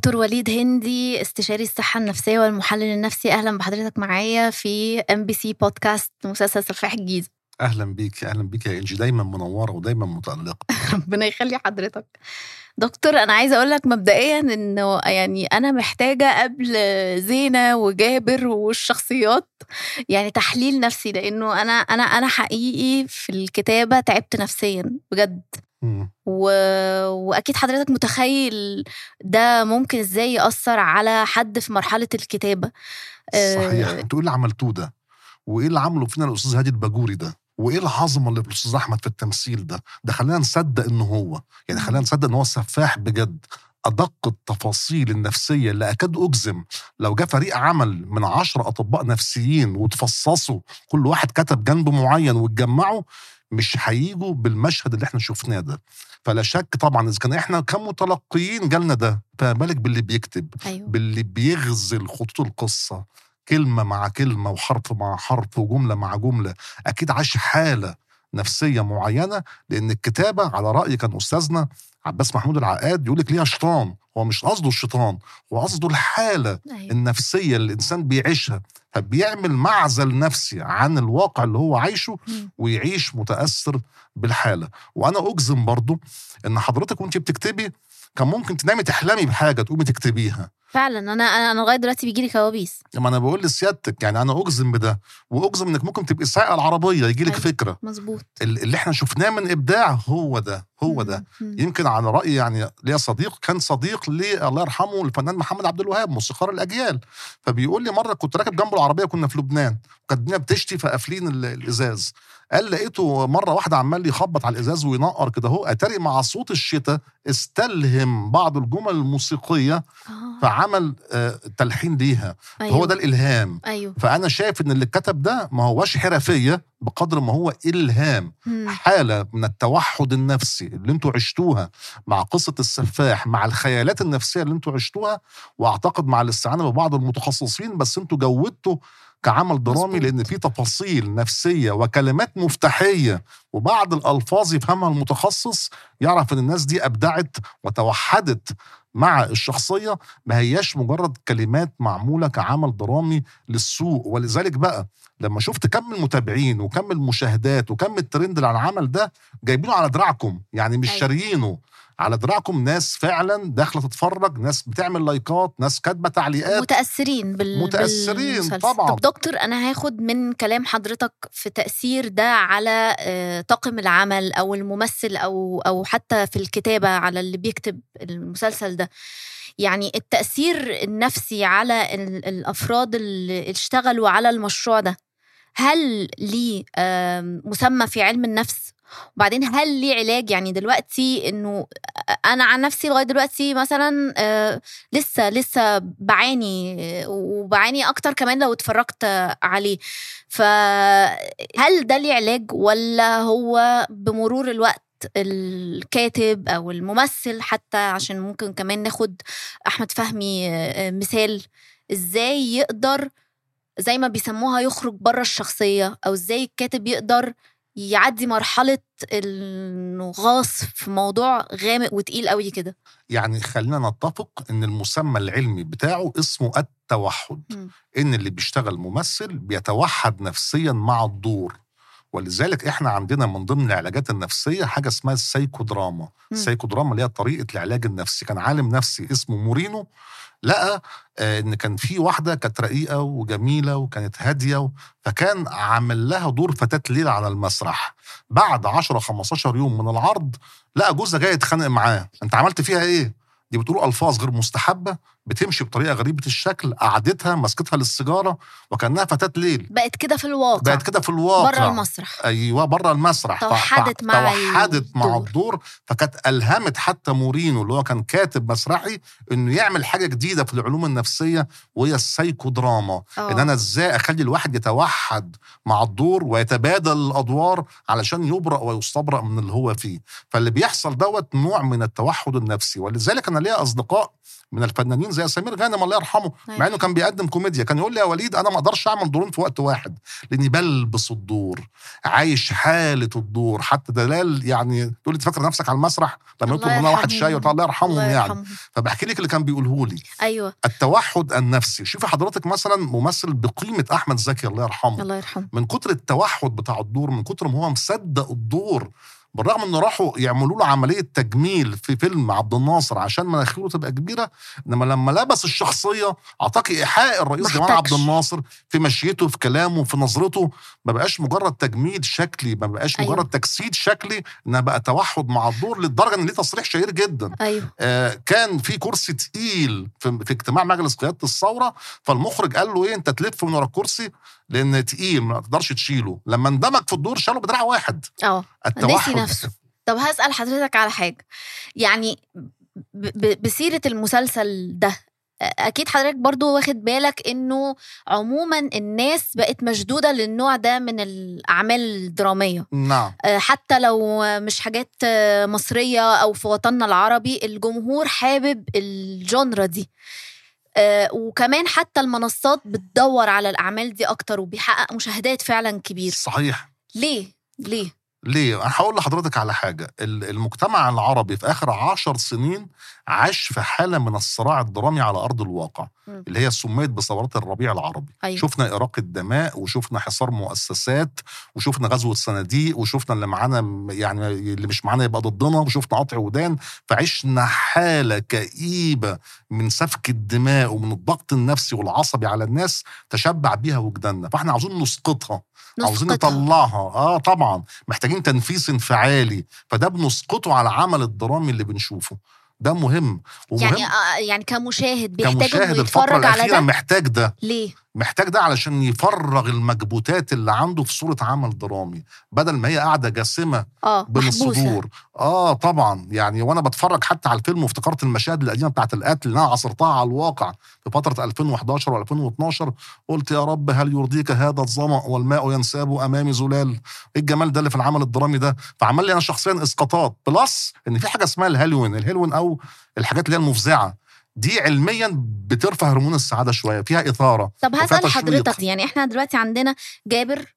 دكتور وليد هندي استشاري الصحة النفسية والمحلل النفسي. أهلا بحضرتك معايا في ام بي سي بودكاست مسلسل سفاح الجيزة. أهلا بيك أهلا بيك يا انجي دايما منورة ودايما متألقة. ربنا يخلي حضرتك. دكتور أنا عايزة أقول لك مبدئيا إنه يعني أنا محتاجة قبل زينة وجابر والشخصيات يعني تحليل نفسي لأنه أنا أنا أنا حقيقي في الكتابة تعبت نفسيا بجد. و... وأكيد حضرتك متخيل ده ممكن إزاي يأثر على حد في مرحلة الكتابة. آه، صحيح أنتوا إيه اللي عملتوه ده؟ وإيه اللي عمله فينا الأستاذ هادي الباجوري ده؟ وإيه العظمة اللي في الأستاذ أحمد في التمثيل ده؟ ده خلانا نصدق إن هو يعني خلانا نصدق إن هو سفاح بجد أدق التفاصيل النفسية اللي أكاد أجزم. لو جه فريق عمل من عشرة أطباء نفسيين وتفصصوا كل واحد كتب جنب معين واتجمعوا مش هيجوا بالمشهد اللي إحنا شفناه ده. فلا شك طبعا إذا كان إحنا كمتلقيين جالنا ده فما بالك باللي بيكتب أيوه. باللي بيغزل خطوط القصة. كلمة مع كلمة وحرف مع حرف وجملة مع جملة. أكيد عاش حالة نفسية معينة لأن الكتابة على رأي كان أستاذنا عباس محمود العقاد يقول لك ليها شيطان؟ هو مش قصده الشيطان هو قصده الحالة أيوه. النفسية اللي الإنسان بيعيشها. فبيعمل معزل نفسي عن الواقع اللي هو عايشه. ويعيش متأثر بالحالة. وأنا أجزم برضو إن حضرتك وأنت بتكتبي كان ممكن تنامي تحلمي بحاجة تقومي تكتبيها. فعلا أنا أنا لغاية دلوقتي بيجي لي كوابيس. لما أنا بقول لسيادتك يعني أنا أجزم بده وأجزم إنك ممكن تبقي سائقه العربية يجي لك أيوة. فكرة. مظبوط. ال- اللي إحنا شفناه من إبداع هو ده هو ده. يمكن على رايي يعني ليا صديق كان صديق لي الله يرحمه الفنان محمد عبد الوهاب موسيقار الأجيال. فبيقول لي مرة كنت راكب جنبه العربية كنا في لبنان وكانت الدنيا بتشتي فقافلين ال- الإزاز. قال لقيته مرة واحدة عمال يخبط على الإزاز وينقر كده اهو أتاري مع صوت الشتاء استلهم بعض الجمل الموسيقية آه. فعمل آه، تلحين ليها أيوة. هو ده الإلهام أيوه فأنا شايف إن اللي كتب ده ما هوش حرفية بقدر ما هو إلهام مم. حالة من التوحد النفسي اللي أنتوا عشتوها مع قصة السفاح مع الخيالات النفسية اللي أنتوا عشتوها وأعتقد مع الاستعانة ببعض المتخصصين بس أنتوا جودتوا كعمل درامي. لأن في تفاصيل نفسية وكلمات مفتاحية وبعض الألفاظ يفهمها المتخصص يعرف إن الناس دي أبدعت وتوحدت مع الشخصية ما هياش مجرد كلمات معمولة كعمل درامي للسوق ولذلك بقى لما شفت كم المتابعين وكم المشاهدات وكم الترند اللي على العمل ده جايبينه على دراعكم يعني مش أيوة. شاريينه على دراعكم ناس فعلا داخلة تتفرج ناس بتعمل لايكات ناس كاتبة تعليقات متأثرين بال متأثرين بالمسلسل. طبعاً. طب دكتور أنا هاخد من كلام حضرتك في تأثير ده على آه، طاقم العمل أو الممثل أو أو حتى في الكتابة على اللي بيكتب المسلسل ده يعني التأثير النفسي على ال- الأفراد اللي اشتغلوا على المشروع ده هل ليه مسمى في علم النفس وبعدين هل ليه علاج؟ يعني دلوقتي إنه أنا عن نفسي لغاية دلوقتي مثلا آه، لسه لسه بعاني آه، وبعاني أكتر كمان لو اتفرجت عليه. فهل ده ليه علاج ولا هو بمرور الوقت الكاتب أو الممثل حتى عشان ممكن كمان ناخد أحمد فهمي آه، مثال؟ إزاي يقدر زي ما بيسموها يخرج بره الشخصية أو إزاي الكاتب يقدر يعدي مرحلة انه غاص في موضوع غامق وتقيل قوي كده. يعني خلينا نتفق إن المسمى العلمي بتاعه اسمه التوحد. مم. إن اللي بيشتغل ممثل بيتوحد نفسيا مع الدور. ولذلك إحنا عندنا من ضمن العلاجات النفسية حاجة اسمها ال psychodrama. ال psychodrama اللي هي طريقة العلاج النفسي. كان عالم نفسي اسمه مورينو. لقى آه، إن كان في واحدة كانت رقيقة وجميلة وكانت هادية فكان عامل لها دور فتاة ليل على المسرح. بعد 10 15 يوم من العرض لقى جوزها جاي يتخانق معاه. أنت عملت فيها إيه؟ دي بتقول ألفاظ غير مستحبة. بتمشي بطريقة غريبة الشكل قعدتها مسكتها للسيجارة وكأنها فتاة ليل. بقت كده في الواقع. بقت كده في الواقع. بره المسرح. أيوه بره المسرح. توحدت مع توحدت مع الدور. فكانت ألهمت حتى Moreno اللي هو كان كاتب مسرحي إنه يعمل حاجة جديدة في العلوم النفسية وهي السايكودراما. آه. إن أنا إزاي أخلي الواحد يتوحد مع الدور ويتبادل الأدوار علشان يبرأ ويستبرأ من اللي هو فيه. فاللي بيحصل دوت نوع من التوحد النفسي. ولذلك أنا ليا أصدقاء من الفنانين زي زي سمير غانم الله يرحمه مع إنه كان بيقدم كوميديا. كان يقول لي يا وليد أنا ما أقدرش أعمل دورين في وقت واحد لأني بلبس الدور عايش حالة الدور. حتى دلال يعني تقول لي تفكر نفسك على المسرح؟ لما يطلب منها واحد. شاي الله يرحمهم يعني. يرحمه فبحكي لك اللي كان بيقوله لي. أيوه. التوحد النفسي. شوفي حضرتك مثلا ممثل بقيمة أحمد زكي الله يرحمه. الله يرحمه. من كتر التوحد بتاع الدور من كتر ما هو مصدق الدور بالرغم إن راحوا يعملوا له عملية تجميل في فيلم عبد الناصر عشان مناخيره تبقى كبيرة إنما لما لبس الشخصية اعطاك إيحاء الرئيس ما جمال عبد. الناصر في مشيته في كلامه في نظرته ما بقاش مجرد تجميل شكلي ما بقاش أيوة. مجرد تجسيد شكلي انها بقى توحد مع الدور للدرجه إن ليه تصريح شهير جدا. أيوه. آه، كان في كرسي تقيل في, في اجتماع مجلس قيادة الثورة فالمخرج قال له إيه أنت تلف من ورا الكرسي لأن تقيل ما تقدرش تشيله. لما اندمج في الدور شاله بدراع واحد. آه. التوحد نفسه. طب هسأل حضرتك على حاجة. يعني بسيرة المسلسل ده أكيد حضرتك برضو واخد بالك إنه عموما الناس بقت مشدودة للنوع ده من الأعمال الدرامية. نعم. حتى لو مش حاجات مصرية أو في وطننا العربي الجمهور حابب الجونرا دي. وكمان حتى المنصات بتدور على الأعمال دي أكتر وبيحقق مشاهدات فعلا كبير صحيح. ليه؟ ليه؟ ليه؟ أنا هقول لحضرتك على حاجة، ال- المجتمع العربي في آخر عشر سنين عاش في حالة من الصراع الدرامي على أرض الواقع، مم. اللي هي سميت بثورات الربيع العربي. أيوة. شفنا إراقة دماء وشفنا حصار مؤسسات وشفنا غزوة صناديق وشفنا اللي معانا م- يعني اللي مش معانا يبقى ضدنا وشفنا قطع ودان فعشنا حالة كئيبة من سفك الدماء ومن الضغط النفسي والعصبي على الناس تشبع بيها وجداننا، فإحنا عاوزين نسقطها عاوزين. نطلعها. آه طبعا. محتاجين تنفيذ انفعالي. فده بنسقطه على العمل الدرامي اللي بنشوفه. ده مهم. ومهم يعني آه يعني كمشاهد بيحتاج كمشاهد انه الفترة يتفرج على الأخيرة ده؟ محتاج ده. ليه؟ محتاج ده علشان يفرغ المكبوتات اللي عنده في صورة عمل درامي بدل ما هي قاعدة جاسمة آه بين الصدور. آه طبعا. يعني وأنا بتفرج حتى على الفيلم وافتكرت المشاهد القديمة بتاعت القتل اللي أنا عصرتها على الواقع في فترة 2011 و2012 قلت يا رب هل يرضيك هذا الظمأ والماء ينساب امامي زلال؟ إيه الجمال ده اللي في العمل الدرامي ده؟ فعمل لي أنا شخصيا إسقاطات plus إن في حاجة اسمها الـ Halloween الـ Halloween أو الحاجات اللي هي المفزعة. دي علميا بترفع هرمون السعادة شوية فيها إثارة طب تشويق. حضرتك يعني إحنا دلوقتي عندنا جابر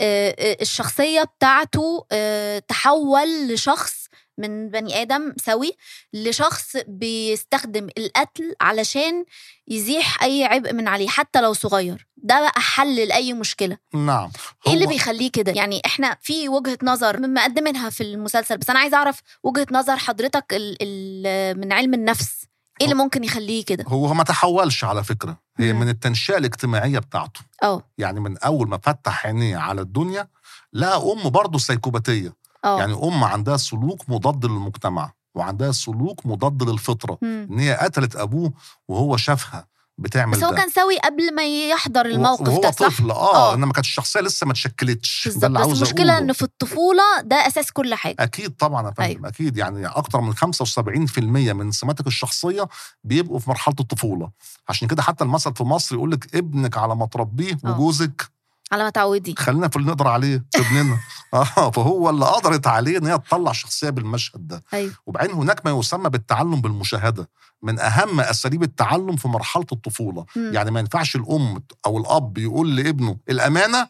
آه، آه، الشخصية بتاعته آه، تحول لشخص من بني آدم سوي لشخص بيستخدم القتل علشان يزيح أي عبء من عليه حتى لو صغير. ده بقى حل لأي مشكلة. نعم. إيه اللي بيخليه كده؟ يعني إحنا في وجهة نظر مقدمينها في المسلسل بس أنا عايزة أعرف وجهة نظر حضرتك ال ال من علم النفس. إيه اللي ممكن يخليه كده؟ هو ما تحولش على فكرة. هي مم. من التنشئة الاجتماعية بتاعته. آه يعني من أول ما فتح عينيه على الدنيا لقى ام برضه سيكوباتية. يعني ام عندها سلوك مضاد للمجتمع وعندها سلوك مضاد للفطرة. مم. إن هي قتلت أبوه وهو شافها. بتعمل بس هو ده كان سوي قبل ما يحضر الموقف وهو ده صح؟ طفل آه آه. إنما كانت الشخصية لسه ما اتشكلتش ده اللي بس عاوز المشكلة أقوله. إن في الطفوله ده أساس كل حاجة أكيد طبعا يا فندم أيوة. أكيد يعني أكتر من 75% من سماتك الشخصية بيبقوا في مرحلة الطفولة عشان كده حتى المثل في مصر يقول لك ابنك على ما تربيه آه. وجوزك على ما تعودي. خلينا في اللي نقدر عليه في ابننا آه فهو اللي قدرت عليه إن هي تطلع شخصية بالمشهد ده. أيوه. وبعدين هناك ما يسمى بالتعلم بالمشاهدة. من أهم أساليب التعلم في مرحلة الطفولة. مم. يعني ما ينفعش الأم أو الأب يقول لابنه الأمانة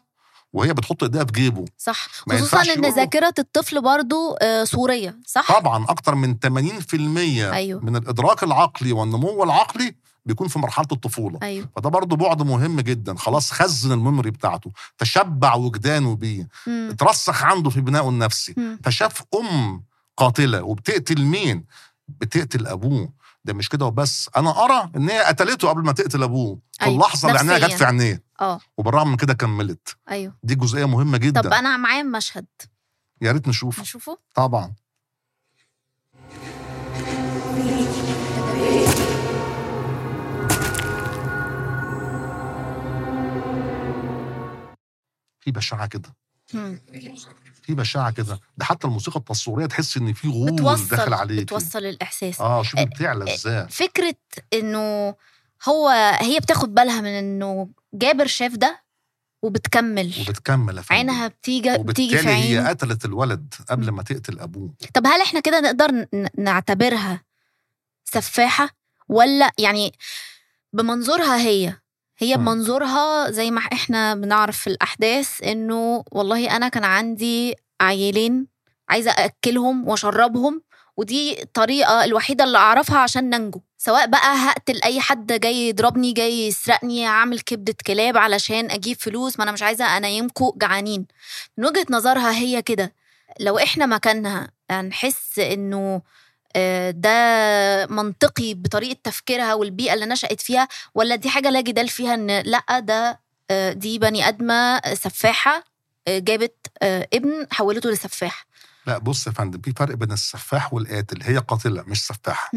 وهي بتحط إيديها في جيبه. صح. ما خصوصا إن ذاكرة الطفل برضو آه، صوريه صح؟ طبعا أكتر من 80% أيوه. من الإدراك العقلي والنمو العقلي بيكون في مرحلة الطفولة. أيوه. فده برضه بعد مهم جدا. خلاص خزن الميموري بتاعته تشبع وجدانه بيه. اترسخ عنده في بنائه النفسي. مم. فشاف أم قاتلة وبتقتل مين؟ بتقتل أبوه. ده مش كده وبس. أنا أرى إن هي قتلته قبل ما تقتل أبوه. في أيوة، اللحظة اللي عينيها جت. في عينيه. آه. وبالرغم من كده كملت. أيوه. دي جزئية مهمة جدا. طب أنا معايا مشهد. يا ريت نشوف نشوفه؟ طبعا. في بشاعة كده. في بشاعة كده. ده حتى الموسيقى التصويرية تحس إن في غول داخل عليك بتوصل الإحساس. آه شوف بتعلى إزاي. فكرة إنه هو هي بتاخد بالها من إنه جابر شاف ده وبتكمل. وبتكمل. عينها بتيجي بتيجي في وبالتالي هي قتلت الولد قبل ما تقتل أبوه. طب هل إحنا كده نقدر نعتبرها سفاحة؟ ولا يعني بمنظورها هي هي. بمنظورها زي ما إحنا بنعرف في الأحداث إنه والله أنا كان عندي عيلين عايزة أكلهم وأشربهم ودي الطريقة الوحيدة اللي أعرفها عشان ننجو. سواء بقى هقتل أي حد جاي يضربني جاي يسرقني أعمل كبده كلاب علشان أجيب فلوس ما أنا مش عايزة انيمكم جعانين. من وجهة نظرها هي كده. لو إحنا مكانها هنحس إنه ده منطقي بطريقة تفكيرها والبيئة اللي نشأت فيها ولا دي حاجة لا جدال فيها إن لأ ده آه، دي بني آدمة سفاحة آه، جابت آه، ابن حولته لسفاح. لا بص يا فندم في فرق بين السفاح والقاتل هي قاتلة مش سفاحة.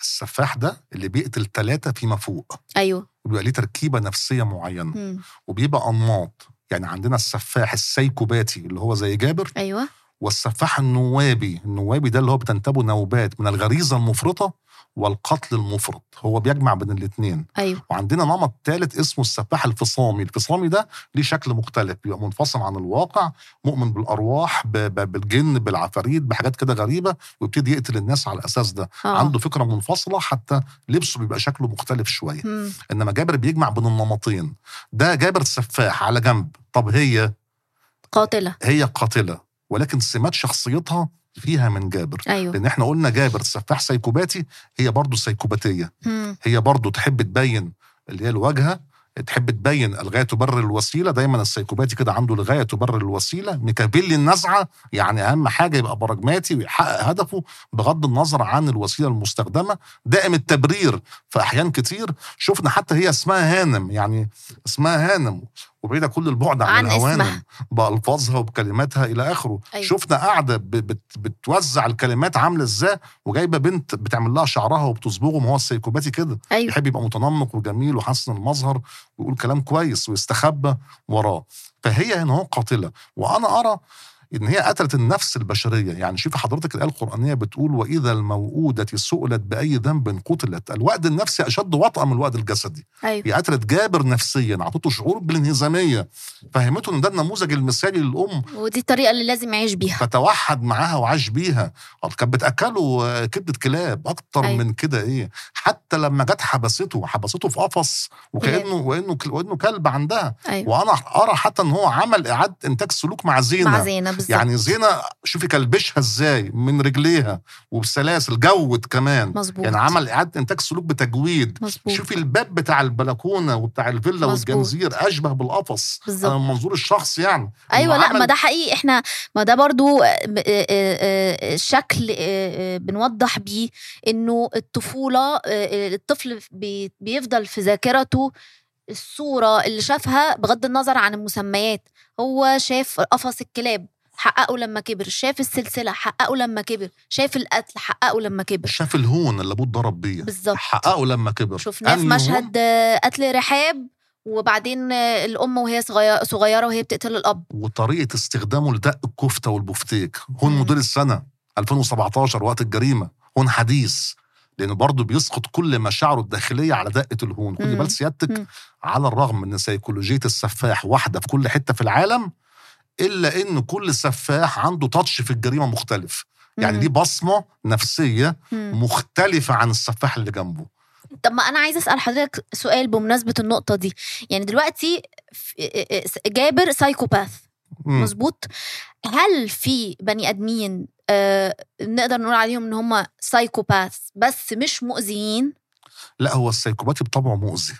السفاح ده اللي بيقتل ثلاثة فيما فوق. أيوه. وبيبقى ليه تركيبة نفسية معينة. مم. وبيبقى أنماط. يعني عندنا السفاح السيكوباتي اللي هو زي جابر أيوه. والسفاح النوابي النوابي ده اللي هو بتنتابه نوبات من الغريزة المفرطة والقتل المفرط هو بيجمع بين الاثنين أيوه. وعندنا نمط ثالث اسمه السفاح الفصامي الفصامي ده ليه شكل مختلف بيبقى منفصل عن الواقع مؤمن بالأرواح ب- ب- بالجن بالعفاريت بحاجات كده غريبة ويبتدي يقتل الناس على الأساس ده. آه. عنده فكرة منفصلة حتى لبسه بيبقى شكله مختلف شوية. مم. إنما جابر بيجمع بين النمطين. ده جابر سفاح على جنب. طب هي؟ قاتلة. هي قاتلة. ولكن سمات شخصيتها فيها من جابر. أيوه. لأن إحنا قلنا جابر سفاح سيكوباتي هي برضه سيكوباتيه مم. هي برضه تحب تبين اللي هي الواجهة تحب تبين الغاية تبرر الوسيلة. دايما السيكوباتي كده عنده الغايه تبرر الوسيلة. ميكافيلي النزعة يعني أهم حاجة يبقى براجماتي ويحقق هدفه بغض النظر عن الوسيلة المستخدمة. دائم التبرير في أحيان كتير. شفنا حتى هي اسمها هانم يعني اسمها هانم. وبعيده كل البعد عن, عن الهوانم اسمها. بألفاظها وبكلماتها إلى آخره. أيوة. شفنا قاعدة بت بتوزع الكلمات عاملة إزاي وجايبة بنت بتعمل لها شعرها وبتصبغه ما هو السيكوباتي كده. أيوه. يحب يبقى متنمق وجميل وحسن المظهر ويقول كلام كويس ويستخبى وراه. فهي هنا هو قاتلة. وأنا أرى إن هي قتلت النفس البشرية. يعني شوفي حضرتك الآية القرآنية بتقول وإذا الموءوده سئلت بأي ذنب قتلت. الوعد النفسي أشد وطأ من الوعد الجسدي. أيوه. هي قتلت جابر نفسيا اعطته شعور بالانهزامية. فهمته إن ده النموذج المثالي للأم. ودي الطريقة اللي لازم يعيش بيها. فتوحد معاها وعاش بيها. كانت بتأكله آه، كبدة كلاب. أكتر أيوة. أيوة. من كده إيه؟ حتى لما جت حبسته حبسته في قفص وكأنه وإنه وإنه كلب عندها. أيوه. وأنا أرى حتى إن هو عمل إعادة إنتاج سلوك مع زينة. مع زينة بالظبط يعني زينة شوفي كلبشها إزاي من رجليها وبسلاسل جود كمان. مظبوط. يعني عمل إعادة إنتاج سلوك بتجويد. مظبوط. شوفي الباب بتاع البلكونة وبتاع الفيلا. والجنزير أشبه بالقفص. بالظبط. أنا من منظور الشخص يعني. أيوه لأ ما ده حقيقي. إحنا ما ده برضو آه، آه، آه، شكل بنوضح بيه إنه الطفولة الطفل بي- بيفضل في ذاكرته الصورة اللي شافها بغض النظر عن المسميات. هو شاف قفص الكلاب. حققه لما كبر شاف السلسلة حققه لما كبر شاف القتل حققه لما كبر. شاف الهون اللي ابوه اتضرب بيه. بالظبط. حققه لما كبر. شفناه في مشهد قتل رحاب وبعدين الأم وهي صغيره صغيرة وهي بتقتل الأب. وطريقة استخدامه لدق الكفتة والبفتيك هون. موديل السنة 2017 وقت الجريمة. هون حديث. لأنه برضه بيسقط كل مشاعره الداخلية على دقة الهون. خدي. بال سيادتك. على الرغم إن سيكولوجية السفاح واحدة في كل حتة في العالم إلا إن كل سفاح عنده تاتش في الجريمة مختلف. يعني. ليه بصمة نفسية. مختلفة عن السفاح اللي جنبه. طب ما أنا عايزة أسأل حضرتك سؤال بمناسبة النقطة دي. يعني دلوقتي جابر سايكوباث. مظبوط؟ هل في بني آدمين آه نقدر نقول عليهم إن هم سايكوباث بس مش مؤذيين؟ لا هو السيكوباتي بطبعه مؤذي.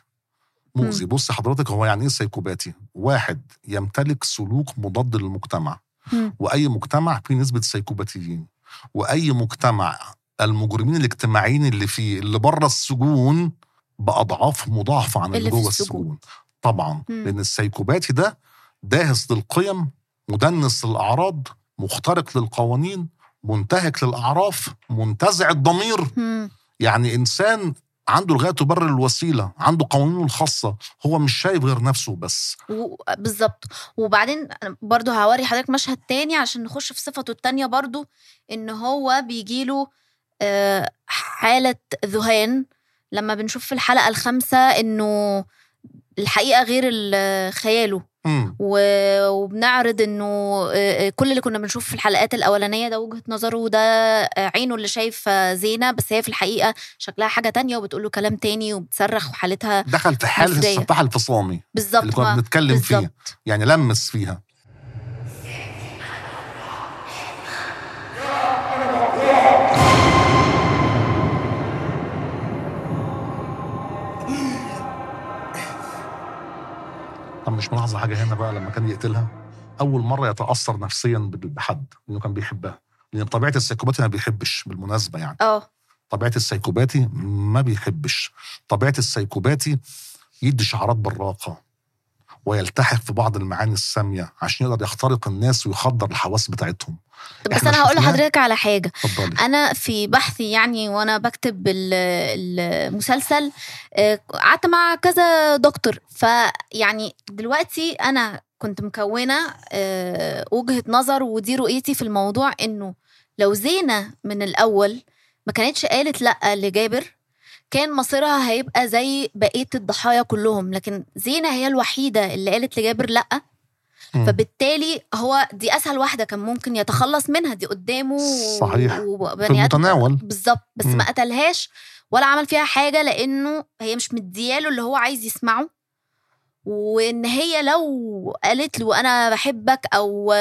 مؤذي بص حضرتك هو يعني إيه سيكوباتي واحد يمتلك سلوك مضاد للمجتمع مم. وأي مجتمع فيه نسبة سيكوباتيين وأي مجتمع المجرمين الاجتماعيين اللي فيه اللي بره السجون بأضعاف مضاعفة عن اللي, جوه السجون. السجون طبعا مم. لأن السيكوباتي ده داهس للقيم مدنس للأعراض مخترق للقوانين منتهك للأعراف منتزع الضمير مم. يعني إنسان عنده الغايه تبرر الوسيلة عنده قوانينه الخاصة هو مش شايف غير نفسه بس. و- بالظبط. وبعدين برضو هوري حضرتك مشهد تاني عشان نخش في صفته التانية برضو إن هو بيجيله آه، حالة ذهان لما بنشوف في الحلقة الخامسة إنه الحقيقة غير ال- خياله. مم. وبنعرض انه آه، آه، كل اللي كنا بنشوف في الحلقات الأولانية ده وجهة نظره وده آه، عينه اللي شايف آه، زينة بس هي في الحقيقة شكلها حاجة تانية وبتقول له كلام تاني وبتصرخ وحالتها دخل في حاله. السفاح الفصامي بالظبط اللي كنا ما- بنتكلم فيه بالظبط. يعني لمس فيها مش ملاحظه حاجة هنا بقى لما كان يقتلها أول مرة يتأثر نفسيا بحد إنه كان بيحبها. لأن طبيعة السيكوباتي ما بيحبش بالمناسبة يعني. آه. طبيعة السيكوباتي ما بيحبش. طبيعة السيكوباتي يدي شعارات براقة. ويلتحق في بعض المعاني السامية عشان يقدر يخترق الناس ويخدر الحواس بتاعتهم. بس أنا هقول. لحضرتك على حاجة. اتفضلي. أنا في بحثي يعني وأنا بكتب ال- المسلسل آه، قعدت مع كذا دكتور. فيعني دلوقتي أنا كنت مكونة آه، وجهة نظر ودي رؤيتي في الموضوع إنه لو زينه من الأول ما كانتش قالت لأ لجابر كان مصيرها هيبقى زي بقية الضحايا كلهم لكن زينة هي الوحيدة اللي قالت لجابر لأ مم. فبالتالي هو دي أسهل واحدة كان ممكن يتخلص منها دي قدامه صحيح. في المتناول بالظبط بس مم. ما قتلهاش ولا عمل فيها حاجة لأنه هي مش مدياله اللي هو عايز يسمعه وإن هي لو قالت له أنا بحبك أو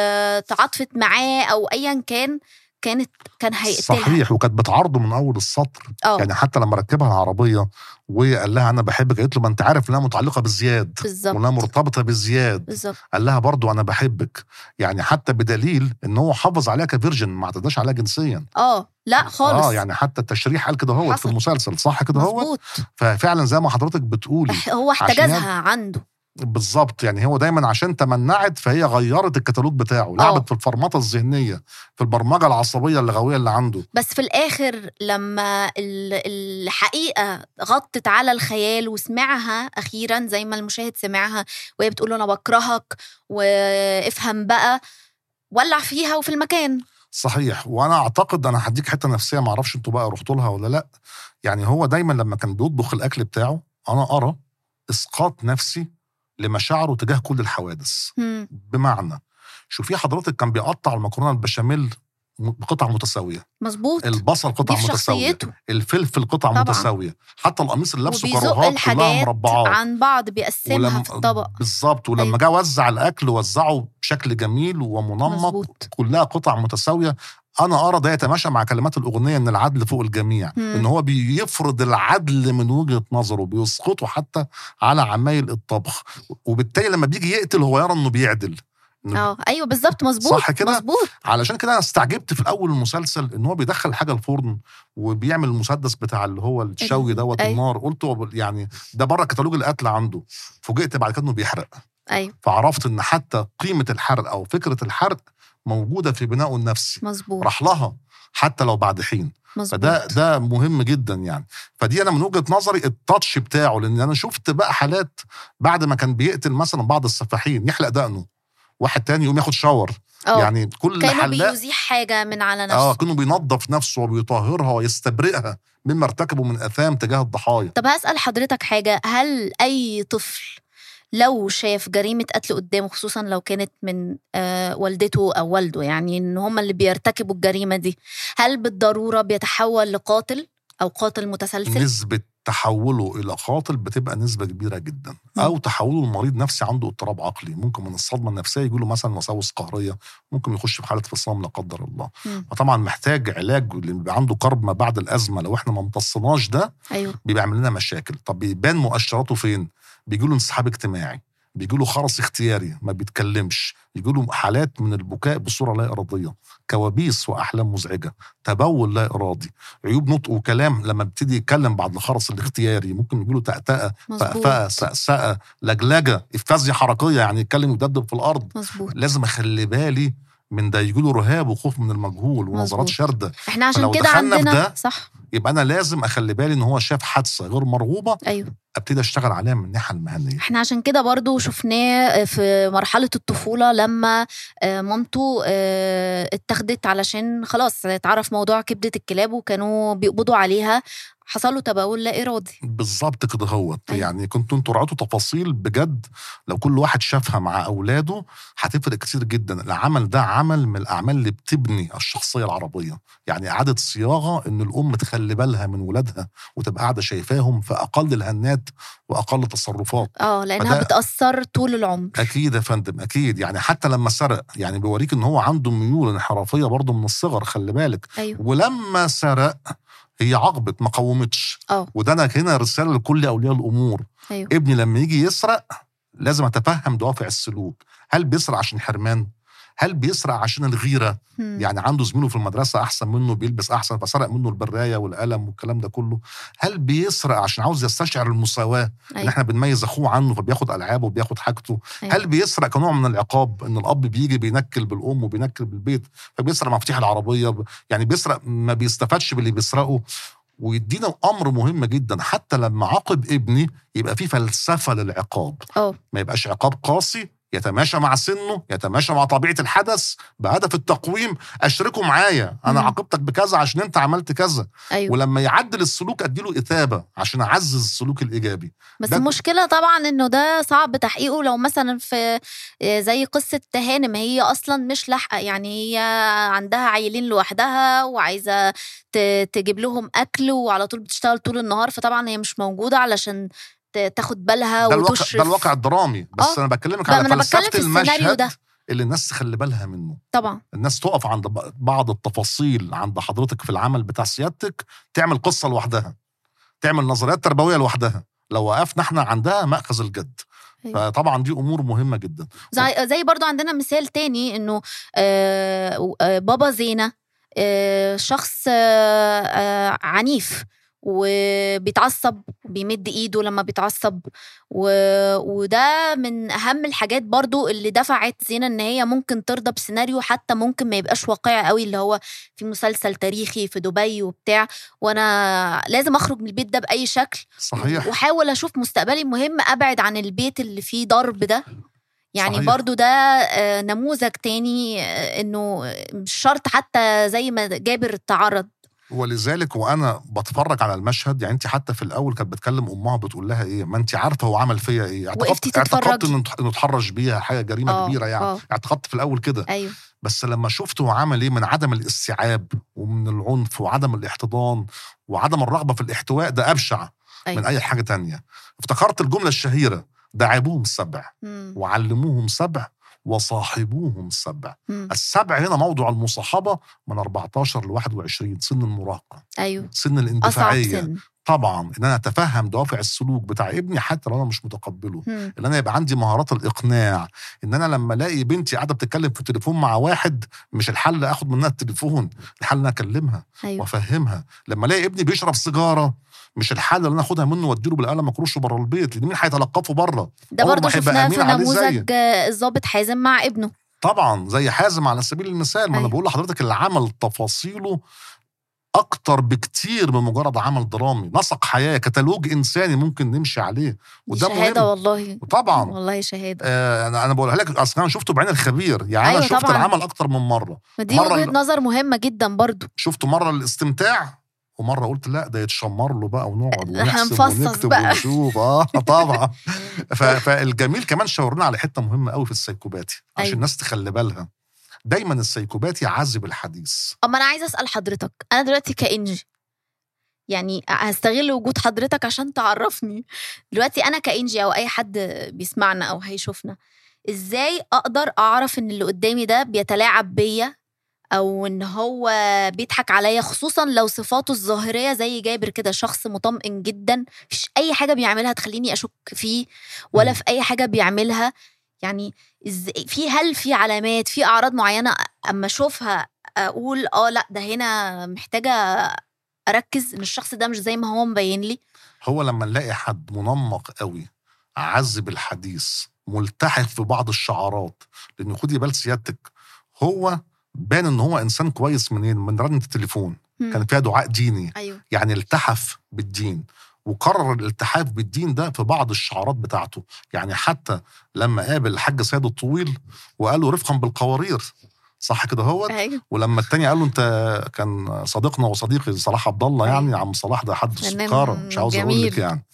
تعاطفت معاه أو ايا كان كانت كان هيقتلها. صحيح وكانت بتعارضه من أول السطر. آه. يعني حتى لما ركبها العربية وقال لها أنا بحبك قالت له ما أنت عارف إنها متعلقة بزياد بالظبط. وإنها مرتبطة بزياد. بالظبط. قال لها برضو أنا بحبك. يعني حتى بدليل إن هو حافظ عليها كفيرجن ما اعتداش عليها جنسيا. آه لا خالص. آه يعني حتى التشريح قال كده هو في. المسلسل صح كده هو ففعلا زي ما حضرتك بتقولي هو احتجزها عنده. بالظبط يعني هو دايما عشان تمنعت فهي غيرت الكتالوج بتاعه لعبت في الفرمطة الذهنية في البرمجة العصبية اللغوية اللي عنده. بس في الآخر لما ال- الحقيقة غطت على الخيال وسمعها أخيرا زي ما المشاهد سمعها وهي بتقول له أنا بكرهك وافهم بقى ولع فيها وفي المكان. صحيح. وأنا أعتقد أنا هديك حتة نفسية ما أعرفش أنتوا بقى رحتوا لها ولا لأ. يعني هو دايما لما كان بيطبخ الأكل بتاعه أنا أرى إسقاط نفسي لمشاعره تجاه كل الحوادث. مم. بمعنى شوفي حضرتك كان بيقطع المكرونة البشاميل بقطع متساوية. مظبوط. البصل قطع متساوية. الفلفل قطع طبعاً. متساوية. حتى القميص اللي لابسه كراهات كلها مربعات. عن بعض بيقسمها في الطبق. بالظبط. ولما أيوة. جه وزع الأكل وزعه بشكل جميل ومنمق كلها قطع متساوية. أنا ارى ده يتماشى مع كلمات الأغنية إن العدل فوق الجميع مم. إن هو بيفرض العدل من وجهة نظره بيسقطه حتى على عمايل الطبخ وبالتالي لما بيجي يقتل هو يرى إنه بيعدل آه أيوه بالظبط مظبوط صح كده؟ مظبوط علشان كده أنا استعجبت في الأول المسلسل إن هو بيدخل حاجة الفرن وبيعمل المسدس بتاع اللي هو الشوي ال- دوت أيوة. النار قلت يعني ده بره كتالوج القتل عنده فوجئت بعد كده إنه بيحرق أيوه فعرفت إن حتى قيمة الحرق أو فكرة الحرق موجودة في بنائه النفسي. مظبوط. راح لها حتى لو بعد حين. مظبوط. فده ده مهم جدا يعني. فدي أنا من وجهة نظري التاتش بتاعه لأن أنا شفت بقى حالات بعد ما كان بيقتل مثلا بعض السفاحين يحلق دقنه. واحد تاني يقوم ياخد شاور آه. يعني كل كانوا حلاق. بيزيح حاجة من على آه نفسه. كأنه بينظف نفسه وبيطهرها ويستبرئها مما ارتكبوا من أثام تجاه الضحايا. طب هسأل حضرتك حاجة هل أي طفل لو شاف جريمة قتل قدامه خصوصا لو كانت من آه والدته أو والده يعني إن هما اللي بيرتكبوا الجريمة دي هل بالضرورة بيتحول لقاتل أو قاتل متسلسل؟ نسبة تحوله إلى قاتل بتبقى نسبة كبيرة جدا. أو تحوله لمريض نفسي عنده اضطراب عقلي. ممكن من الصدمة النفسية يجي له مثلا وساوس قهرية ممكن يخش في حالة فصام لا قدر الله. مم. فطبعا محتاج علاج اللي بيبقى عنده كرب ما بعد الأزمة. لو إحنا ما امتصناش ده أيوه. بيبقى يعمل لنا مشاكل. طب بيبان مؤشراته فين؟ له انسحاب اجتماعي له خرس اختياري ما بيتكلمش. له حالات من البكاء بصورة لا إرادية كوابيس وأحلام مزعجة تبول لا إرادي. عيوب نطق وكلام لما بيبتدي يتكلم بعد الخرس الاختياري ممكن له تأتأة فأفأة سأسأة لجلجة افازية حركية يعني يتكلم ويدبدب في الأرض. مظبوط. لازم أخلي بالي من ده يجي له رهاب وخوف من المجهول ونظرات. شاردة إحنا عشان كده عندنا ده، صح. يبقى أنا لازم أخلي بالي إن هو شاف حادثة غير مرغوبة أيوه. أبتدي أشتغل عليها من الناحية المهنية. إحنا عشان كده برضو شفناه في مرحلة الطفولة لما آه، مامته آه، اتاخدت علشان خلاص اتعرف موضوع كبدة الكلاب وكانوا بيقبضوا عليها. حصل له تبول لا إرادي. بالظبط كده هوت أيوة. يعني كنتوا أنتوا رعيتوا تفاصيل بجد. لو كل واحد شافها مع أولاده هتفرق كتير جدا. العمل ده عمل من الأعمال اللي بتبني الشخصية العربية. يعني إعادة صياغة إن الأم تخلي بالها من ولادها وتبقى قاعدة شايفاهم في أقل الهنات وأقل التصرفات آه لأنها بتأثر طول العمر. أكيد يا فندم أكيد. يعني حتى لما سرق يعني بيوريك إن هو عنده ميول انحرافيه برضه من الصغر خلي بالك. أيوه. ولما سرق هي عاقبت ما قومتش. آه. وده أنا هنا رسالة لكل أولياء الأمور. أيوه. ابني لما يجي يسرق لازم أتفهم دوافع السلوك. هل بيسرق عشان حرمان؟ هل بيسرق عشان الغيرة؟ مم. يعني عنده زميله في المدرسة أحسن منه بيلبس أحسن فسرق منه البراية والقلم والكلام ده كله. هل بيسرق عشان عاوز يستشعر المساواة ان أيوة. إحنا بنميز أخوه عنه فبياخد ألعابه وبياخد حاجته؟ أيوة. هل بيسرق كنوع من العقاب إن الأب بيجي بينكل بالأم وبينكل بالبيت فبيسرق مفاتيح العربية؟ يعني بيسرق ما بيستفادش باللي بيسرقه. ويدينا أمر مهم جدا حتى لما عاقب ابني يبقى في فلسفة للعقاب. آه ما يبقاش عقاب قاسي يتماشى مع سنه يتماشى مع طبيعة الحدث بهدف التقويم. أشركه معايا أنا مم. عاقبتك بكذا عشان أنت عملت كذا. أيوه. ولما يعدل السلوك أديله إثابة عشان أعزز السلوك الإيجابي. بس المشكلة طبعا إنه ده صعب تحقيقه. لو مثلا في آه، زي قصة تهانم هي أصلا مش لاحقة. يعني هي عندها عيلين لوحدها وعايزة تجيب لهم أكل وعلى طول بتشتغل طول النهار فطبعا هي مش موجودة علشان تاخد بالها ده الواقع وتشرف. ده الواقع الدرامي بس آه. أنا بكلمك على فلسفة المشهد ده. اللي الناس تخلي بالها منه. طبعا. الناس تقف عند بعض التفاصيل عند حضرتك في العمل بتاع سيادتك تعمل قصة لوحدها تعمل نظريات تربوية لوحدها. لو وقفنا إحنا عندها مأخذ الجد. أيوة. فطبعا دي أمور مهمة جدا. زي, زي برضو عندنا مثال تاني إنه آه آه، بابا زينة آه شخص عنيف. وبيتعصب بيمد ايده لما بيتعصب. و... وده من أهم الحاجات برضو اللي دفعت زينة إن هي ممكن ترضى بسيناريو حتى ممكن ما يبقاش واقعي قوي اللي هو في مسلسل تاريخي في دبي وبتاع وأنا لازم أخرج من البيت ده بأي شكل. صحيح. وأحاول أشوف مستقبلي مهم أبعد عن البيت اللي فيه ضرب ده. يعني صحيح. برضو ده آه، نموذج تاني آه، إنه مش شرط حتى زي ما جابر تعرض. ولذلك وأنا بتفرج على المشهد يعني انت حتى في الأول كانت بتكلم أمها بتقول لها إيه ما انت عارفة هو عمل فيا إيه اعتقدت اعتقدت. انه اتحرش بيها حاجة جريمة آه، كبيرة يعني آه. اعتقدت في الأول كده أيوه بس لما شفت هو عمل إيه من عدم الاستيعاب ومن العنف وعدم الاحتضان وعدم الرغبة في الاحتواء ده أبشع أيوة. من أي حاجة تانية افتكرت الجملة الشهيرة دعبوهم السبع مم. وعلموهم سبع وصاحبوهم السبع. مم. السبع هنا موضوع المصاحبة من 14 ل 21 سن المراهقة. أيوه. سن الاندفاعية. سن. طبعا إن أنا أتفهم دوافع السلوك بتاع ابني حتى لو أنا مش متقبله. مم. إن أنا يبقى عندي مهارات الإقناع. إن أنا لما ألاقي بنتي قاعدة بتتكلم في التليفون مع واحد مش الحل أخد منها التليفون الحل إن أنا أكلمها أيوه. وأفهمها. لما ألاقي ابني بيشرب سيجارة مش الحل إن أنا أخدها منه وأديله بالقلم اكرشه بره البيت لأن مين هيتلقفه بره ده هيبقى شفناه في نموذج الضابط حازم مع ابنه. طبعا زي حازم على سبيل المثال. ما أنا أيوة. بقول لحضرتك العمل تفاصيله أكتر بكتير من مجرد عمل درامي. نسق حياة كتالوج إنساني ممكن نمشي عليه. دي وده شهادة مهم. والله. طبعا. والله شهادة. آه أنا بقولها لك أصل أنا شفته بعين الخبير. يعني أيوة أنا شفت طبعاً. العمل أكتر من مرة. ودي مرة وجهة نظر مهمة جدا برضو. شفته مرة للاستمتاع ومرة قلت لا ده يتشمر له بقى ونقعد ونحسب ونكتب بقى. ونشوف. آه طبعا. فالجميل كمان شاورنا على حتة مهمة قوي في السيكوباتي عشان أيوة. الناس تخلي بالها. دايما السيكوباتي عذب الحديث. أما أنا عايزة أسأل حضرتك أنا دلوقتي كإنجي يعني هستغل وجود حضرتك عشان تعرفني. دلوقتي أنا كإنجي أو أي حد بيسمعنا أو هيشوفنا إزاي أقدر أعرف إن اللي قدامي ده بيتلاعب بيا؟ أو إن هو بيضحك عليا خصوصا لو صفاته الظاهرية زي جابر كده شخص مطمئن جدا مفيش أي حاجة بيعملها تخليني أشك فيه ولا. في أي حاجة بيعملها يعني في هل في علامات في أعراض معينة أما أشوفها أقول آه لأ ده هنا محتاجة أركز إن الشخص ده مش زي ما هو مبين لي. هو لما نلاقي حد منمق قوي عذب الحديث ملتحف في بعض الشعارات لأن خدي بال سيادتك هو بان إن هو إنسان كويس منين؟ من رنة التليفون. مم. كان فيها دعاء ديني. أيوه. يعني التحف بالدين. وقرر الالتحاف بالدين ده في بعض الشعارات بتاعته. يعني حتى لما قابل الحاج سيد الطويل وقال له رفقا بالقوارير. صح كده هو أيوه. ولما التاني قال له أنت كان صديقنا وصديقي صلاح عبد الله أيوة. يعني عم صلاح ده حد سكارة مش عاوز أقول. لك يعني.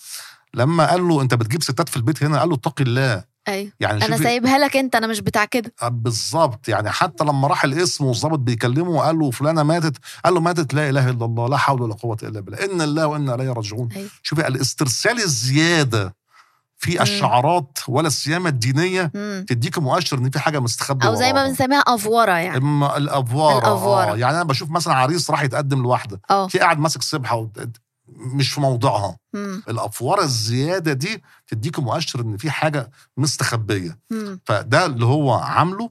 لما قال له أنت بتجيب ستات في البيت هنا؟ قال له اتقي الله. أيوه. يعني أنا سايبها لك أنت أنا مش بتاع كده. آه، بالظبط. يعني حتى لما راح الاسم والظابط بيكلمه وقال له فلانة ماتت قال له ماتت لا إله إلا الله لا حول ولا قوة إلا بالله. إن الله وأنا إليه راجعون. أيوة. شوفي الاسترسال الزيادة في الشعارات ولا السيامة الدينية مم. تديك مؤشر إن في حاجة مستخبية أو زي ما. بنسميها أفورة يعني. اما الافوار الأفوارة. آه يعني أنا بشوف مثلا عريس راح يتقدم لواحدة. آه. في قاعد ماسك سبحة مش في موضعها مم. الأفوار الزيادة دي تديك مؤشر إن في حاجة مستخبية. مم. فده اللي هو عامله.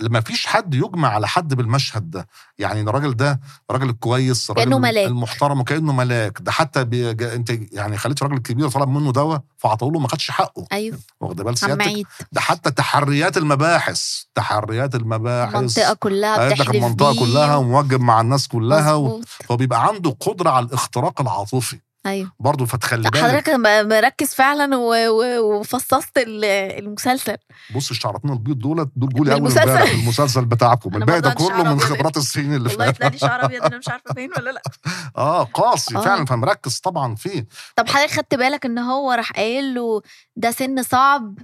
ما فيش حد يجمع على حد بالمشهد ده. يعني الراجل ده راجل كويس راجل كأنه ملاك. المحترم وكأنه ملاك. ده حتى بيج... أنت يعني خليت راجل كبير طلب منه دواء فعطوه له ما خدش حقه. أيوه. واخد بال؟ سيادتك. ده حتى تحريات المباحث تحريات المباحث. المنطقة كلها بتحلف المنطقة بيه. كلها وموجب مع الناس كلها و... مظبوط. فبيبقى عنده قدرة على الاختراق العاطفي. أيوه. برضه فتخلي بالك. حضرتك مركز فعلا وفصصت ال- المسلسل. بص الشعرتين البيض دول دول جولي أول المسلسل. امبارح المسلسل بتاعكم. الباقي ده كله من. خبرات السنين اللي والله فاتت طلع لي شعر أبيض. أنا مش عارفة باين ولا لأ. آه قاسي آه. فعلا فمركز طبعا فيه. طب حضرتك خدت بالك إن هو راح قايل له ده سن صعب؟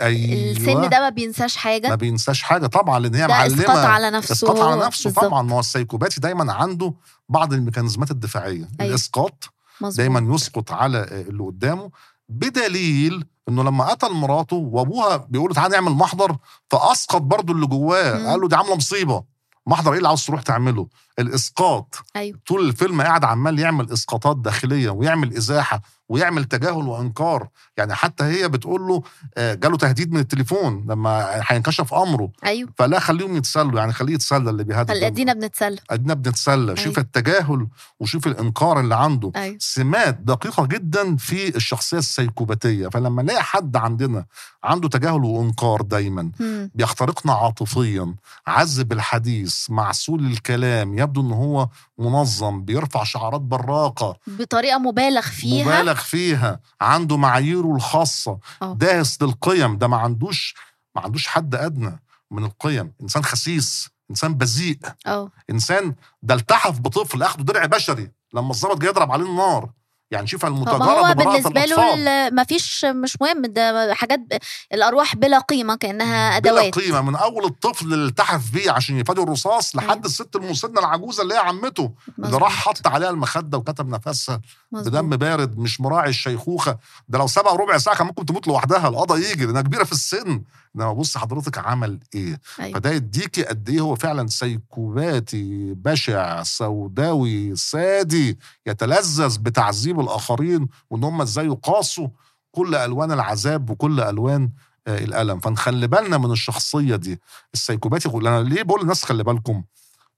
أيوه. السن ده ما بينساش حاجة؟ ما بينساش حاجة طبعا لأن هي معلمة. على نفسه. إسقاط على. نفسه بالظبط. طبعا ما هو السيكوباتي دايما عنده بعض الميكانيزمات الدفاعية. أيوة. الإسقاط مظبوط. دايما يسقط على اللي قدامه بدليل إنه لما قتل مراته وأبوها بيقول تعالى نعمل محضر فأسقط برضه اللي جواه. قال له دي عاملة مصيبة. محضر إيه اللي عاوز تروح تعمله؟ الإسقاط. أيوه. طول الفيلم قاعد عمال يعمل إسقاطات داخلية ويعمل إزاحة. ويعمل تجاهل وإنكار. يعني حتى هي بتقول له آه، جاله تهديد من التليفون لما هينكشف أمره. أيوه. فلا خليهم يتسلوا يعني خليه يتسلى اللي بيهدد. أدينا بنتسلى. أدينا بنتسلى. شوف التجاهل وشوف الإنكار اللي عنده. أيوه. سمات دقيقة جدا في الشخصية السيكوباتية. فلما نلاقي حد عندنا عنده تجاهل وإنكار دايما مم. بيخترقنا عاطفيا. عذب الحديث معسول الكلام يبدو إن هو منظم بيرفع شعارات براقة. بطريقة مبالغ فيها. مبالغ فيها. عنده معاييره الخاصة. آه. داهس للقيم. ده ما عندوش ما عندوش حد أدنى من القيم. إنسان خسيس إنسان بذيء. آه. إنسان ده التحف بطفل أخده درع بشري. لما الظابط جه يضرب عليه النار. يعني شوف ما المتاجره هو بالنسبة له ما فيش مش مهم ده حاجات ب- الأرواح بلا قيمة كأنها بلا أدوات. قيمة. من أول الطفل اللي التحف بيه عشان يفادي الرصاص لحد الست المسنة العجوزة اللي هي عمته اللي مظبوط. راح حط عليها المخدة وكتب نفسها مظبوط. بدم بارد مش مراعي الشيخوخة. ده لو سبق ربع ساعة كان ممكن تموت لوحدها القضاء يجي لانها كبيرة في السن. إنما بص حضرتك عمل إيه؟ أيوة. فده يديكي قد إيه هو فعلا سيكوباتي بشع سوداوي سادي يتلذذ بتعذيب الآخرين وإن هم إزاي يقاسوا كل ألوان العذاب وكل ألوان آه، الألم. فنخلي بالنا من الشخصية دي السيكوباتي أنا ليه بقول للناس خلي بالكم؟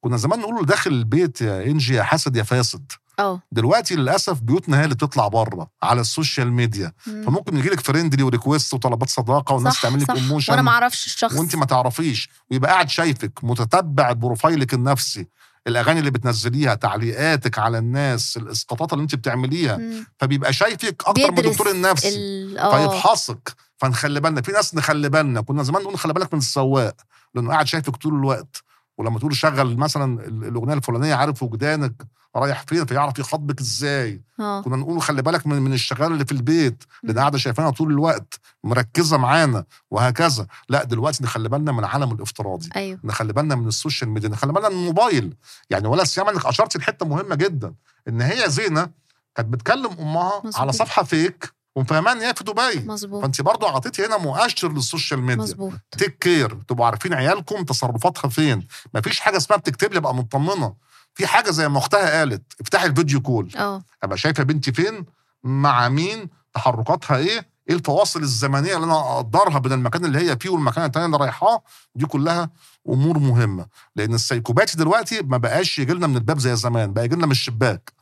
كنا زمان نقول له داخل البيت يا إنجي يا حاسد يا فاسد. أه. دلوقتي للأسف بيوتنا هي اللي بتطلع بره على السوشيال ميديا. مم. فممكن يجي لك friendly و request وطلبات صداقة والناس صح، تعمل لك. emotion وأنا ما أعرفش الشخص. وأنت ما تعرفيش. ويبقى قاعد شايفك متتبع profile ك النفسي. الأغاني اللي بتنزليها تعليقاتك على الناس الإسقاطات اللي انت بتعمليها مم. فبيبقى شايفك أكتر من الدكتور النفسي ال- آه. فيفحصك فنخلي بالنا في ناس نخلي بالنا. كنا زمان نقول خلي بالك من السواق لأنه قاعد شايفك طول الوقت. ولما تقول شغل مثلا ال- الأغنية الفلانية عارف وجدانك. رايح فين فيعرف يخاطبك إزاي. آه. كنا نقول خلي بالك من من الشغال اللي في البيت مم. قاعدة شايفانا طول الوقت مركزة معانا وهكذا. لا دلوقتي نخلي بالنا من العالم الافتراضي. أيوه. نخلي بالنا من السوشيال ميديا نخلي بالنا من الموبايل. يعني ولا سيما إنك أشرت لحتة مهمة جدا إن هي زينة كانت بتكلم أمها مظبوط. على صفحة fake ومفهمها إن هي في دبي. مظبوط. فأنت برضو أعطيتي هنا مؤشر لل social media. مظبوط. take care تبقوا عارفين عيالكم تصرفاتها فين. مفيش حاجة اسمها بتكتب لي ابقى مطمنة. في حاجة زي ما اختها قالت افتحي ال video call. آه. أبقى شايفة بنتي فين؟ مع مين؟ تحركاتها إيه؟ إيه الفواصل الزمنية اللي أنا أقدرها بين المكان اللي هي فيه والمكان التاني اللي رايحاه؟ دي كلها أمور مهمة. لأن السيكوباتي دلوقتي ما بقاش يجي لنا من الباب زي زمان بقى يجي لنا من الشباك.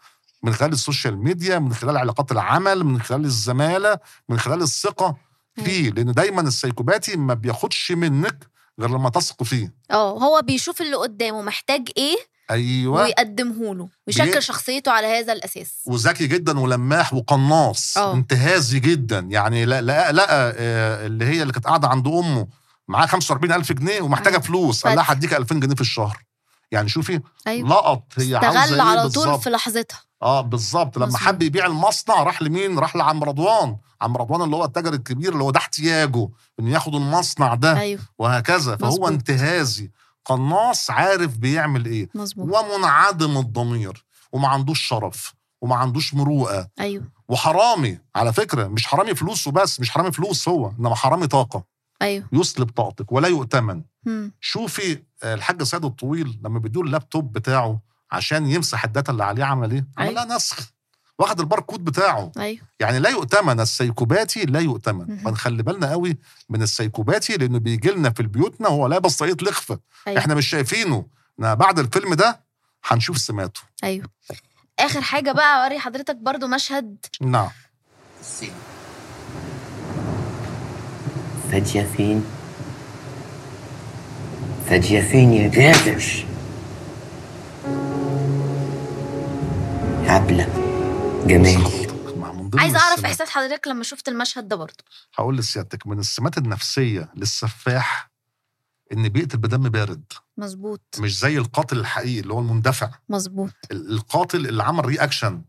من خلال ال social media من خلال علاقات العمل من خلال الزمالة من خلال الثقة فيه. لأن دايما السيكوباتي ما بياخدش منك غير لما تثق فيه. آه هو بيشوف اللي قدامه محتاج إيه أيوه. ويقدمه له ويشكل بي- شخصيته على هذا الأساس. وذكي جدا ولماح وقناص. آه. انتهازي جدا. يعني لا لا لقى آه، اللي هي اللي كانت قاعدة عند أمه معاه 45000 جنيه ومحتاجة أيوة. فلوس. قال لها. هديك 2000 جنيه في الشهر. يعني شوفي أيوه. لقط هي عاوزة استغل إيه على طول في لحظتها. آه بالظبط. لما. حب يبيع المصنع راح لمين؟ راح لعم رضوان. عم رضوان اللي هو التاجر الكبير اللي هو ده احتياجه إنه ياخد المصنع ده. أيوه. وهكذا. فهو مظبوط. انتهازي. قناص عارف بيعمل إيه. مظبوط. ومنعدم الضمير وما عندوش شرف وما عندوش مروءة. أيوه. وحرامي على فكرة مش حرامي فلوس وبس مش حرامي فلوس هو إنما حرامي طاقة. أيوه. يسلب طاقتك ولا يؤتمن. مم. شوفي آه، الحاج سيد الطويل لما بيدوا اللابتوب بتاعه عشان يمسح ال data اللي عليه عمل إيه؟ عمل أيوة. لها نسخ. واخد الباركود بتاعه. أيوه. يعني لا يؤتمن السيكوباتي لا يؤتمن. فنخلي بالنا قوي من السيكوباتي لأنه بيجي لنا في بيوتنا وهو لابس طاقيه لخفه أيوه. إحنا مش شايفينه. بعد الفيلم ده هنشوف سماته. أيوه. آخر حاجة بقى أوري حضرتك برضو مشهد. نعم. فجأة فين؟ فجأة فين يا جابر؟ عبلة ضمن عايزه أعرف إحساس حضرتك لما شفت المشهد ده برضو هقول لسيادتك من السمات النفسية للسفاح إن بيقتل بدم بارد. مظبوط. مش زي القاتل الحقيقي اللي هو المندفع. مظبوط. ال- القاتل اللي عمل رياكشن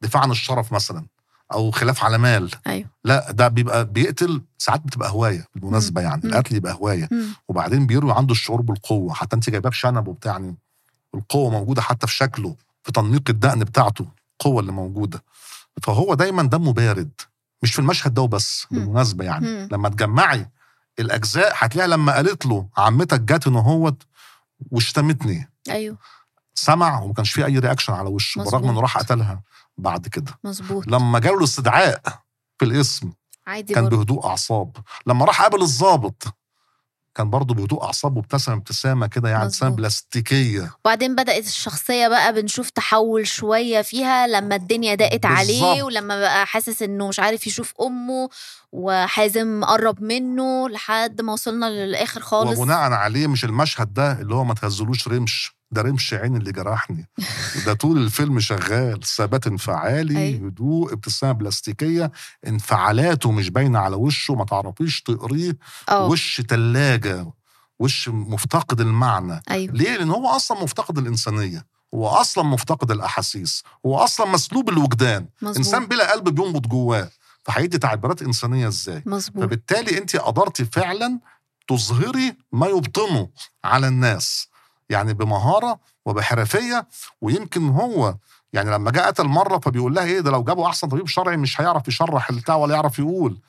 دفاع عن الشرف مثلا أو خلاف على مال. أيوه. لا ده بيبقى بيقتل ساعات بتبقى هواية بالمناسبة مم. يعني مم. القتل يبقى هواية. مم. وبعدين بيروي عنده الشعور بالقوة حتى أنت جايباه بشنب وبتاع يعني القوة موجودة حتى في شكله في تنميق الدقن بتاعته. القوة اللي موجودة. فهو دايما دمه بارد مش في المشهد ده وبس. بالمناسبة يعني. مم. لما تجمعي الأجزاء هتلاقي لما قالت له عمتك جت إن هوت واشتمتني أيوه. سمع وما كانش فيه أي رياكشن على وشه. برغم إنه راح قتلها بعد كده. مظبوط. لما جاله الاستدعاء في الاسم عادي كان برضو بهدوء أعصاب. لما راح قابل الضابط كان برضه بهدوء اعصاب وابتسم ابتسامة كده يعني ابتسامة. بلاستيكية وبعدين بدأت الشخصية بقى بنشوف تحول شوية فيها لما الدنيا ضاقت عليه. ولما بقى حاسس إنه مش عارف يشوف أمه وحازم قرب منه لحد ما وصلنا للآخر خالص وبناء عليه مش المشهد ده اللي هو ما تهزلوش رمش ده رمش عين اللي جرحني. ده طول الفيلم شغال ثبات انفعالي. هدوء ابتسامة بلاستيكية انفعالاته مش باينة على وشه ما تعرفيش تقريه. آه. وش تلاجة وش مفتقد المعنى. أيوه. ليه؟ لأن هو أصلا مفتقد الإنسانية. هو أصلا مفتقد الأحاسيس. هو أصلا مسلوب الوجدان. مظبوط. إنسان بلا قلب بينبض جواه. فهيدي تعبيرات إنسانية إزاي؟ مظبوط. فبالتالي انت قدرتي فعلا تظهري ما يبطنه على الناس. يعني بمهارة وبحرفية ويمكن هو يعني لما جاء قتل مره فبيقول لها إيه ده لو جابوا أحسن طبيب شرعي مش هيعرف يشرح البتاع ولا يعرف يقول.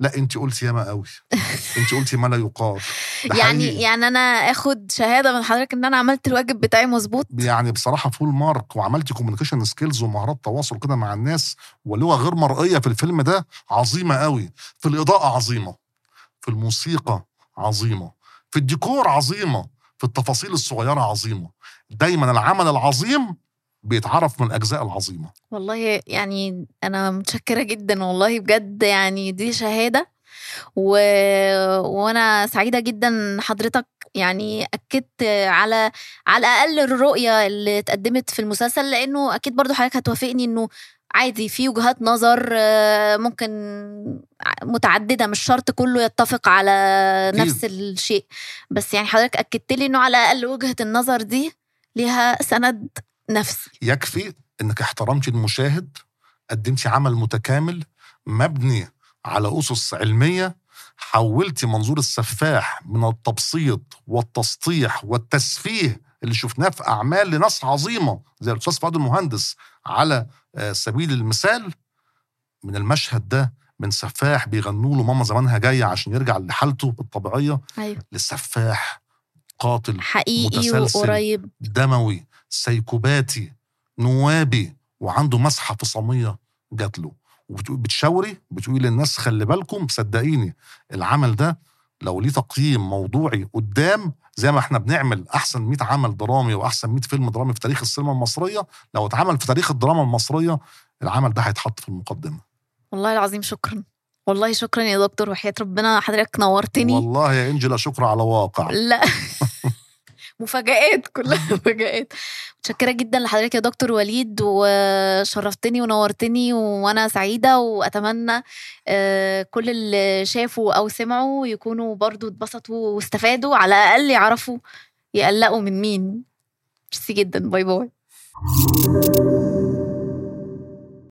لا انت قلتي ياما قوي. انت قلتي ما لا يقال. يعني حقيقي. يعني أنا آخد شهادة من حضرتك إن أنا عملت الواجب بتاعي مظبوط؟ يعني بصراحة full mark وعملتي communication skills ومهارات تواصل كده مع الناس ولغة غير مرئية في الفيلم ده عظيمة قوي. في الإضاءة عظيمة. في الموسيقى عظيمة. في الديكور عظيمة. في التفاصيل الصغيرة عظيمة. دايما العمل العظيم بيتعرف من الأجزاء العظيمة. والله يعني أنا متشكرة جدا والله بجد يعني دي شهادة. و... وأنا سعيدة جدا حضرتك يعني أكدت على على الاقل الرؤية اللي اتقدمت في المسلسل لأنه أكيد برضو حضرتك هتوافقني إنه عادي في وجهات نظر آه، ممكن متعددة مش شرط كله يتفق على. نفس الشيء بس يعني حضرتك أكدت لي إنه على الأقل وجهة النظر دي ليها سند نفسي يكفي إنك احترمتي المشاهد قدمتي عمل متكامل مبني على أسس علمية حولتي منظور السفاح من التبسيط والتسطيح والتسفيه اللي شفناه في أعمال لناس عظيمة زي الأستاذ فؤاد المهندس على آه، سبيل المثال من المشهد ده من سفاح بيغنوا له ماما زمانها جاية عشان يرجع لحالته الطبيعية أيوه لسفاح قاتل حقيقي متسلسل. وقريب دموي سيكوباتي نوابي وعنده مسحة فصامية جات له وبتشاوري بتقولي للناس خلي بالكم صدقيني العمل ده لو ليه تقييم موضوعي قدام زي ما إحنا بنعمل احسن 100 عمل درامي واحسن 100 فيلم درامي في تاريخ السينما المصرية لو اتعمل في تاريخ الدراما المصرية العمل ده هيتحط في المقدمة. والله العظيم شكرا. والله شكرا يا دكتور وحياة ربنا حضرتك نورتني. والله يا إنجي لا شكرا على واقع لا. مفاجآت كلها مفاجآت. متشكرة جدا لحضرتك يا دكتور وليد وشرفتني ونورتني وأنا سعيدة وأتمنى آه، كل اللي شافوا أو سمعوا يكونوا برضو اتبسطوا واستفادوا على الأقل يعرفوا يقلقوا من مين. ميرسي جدا. bye bye.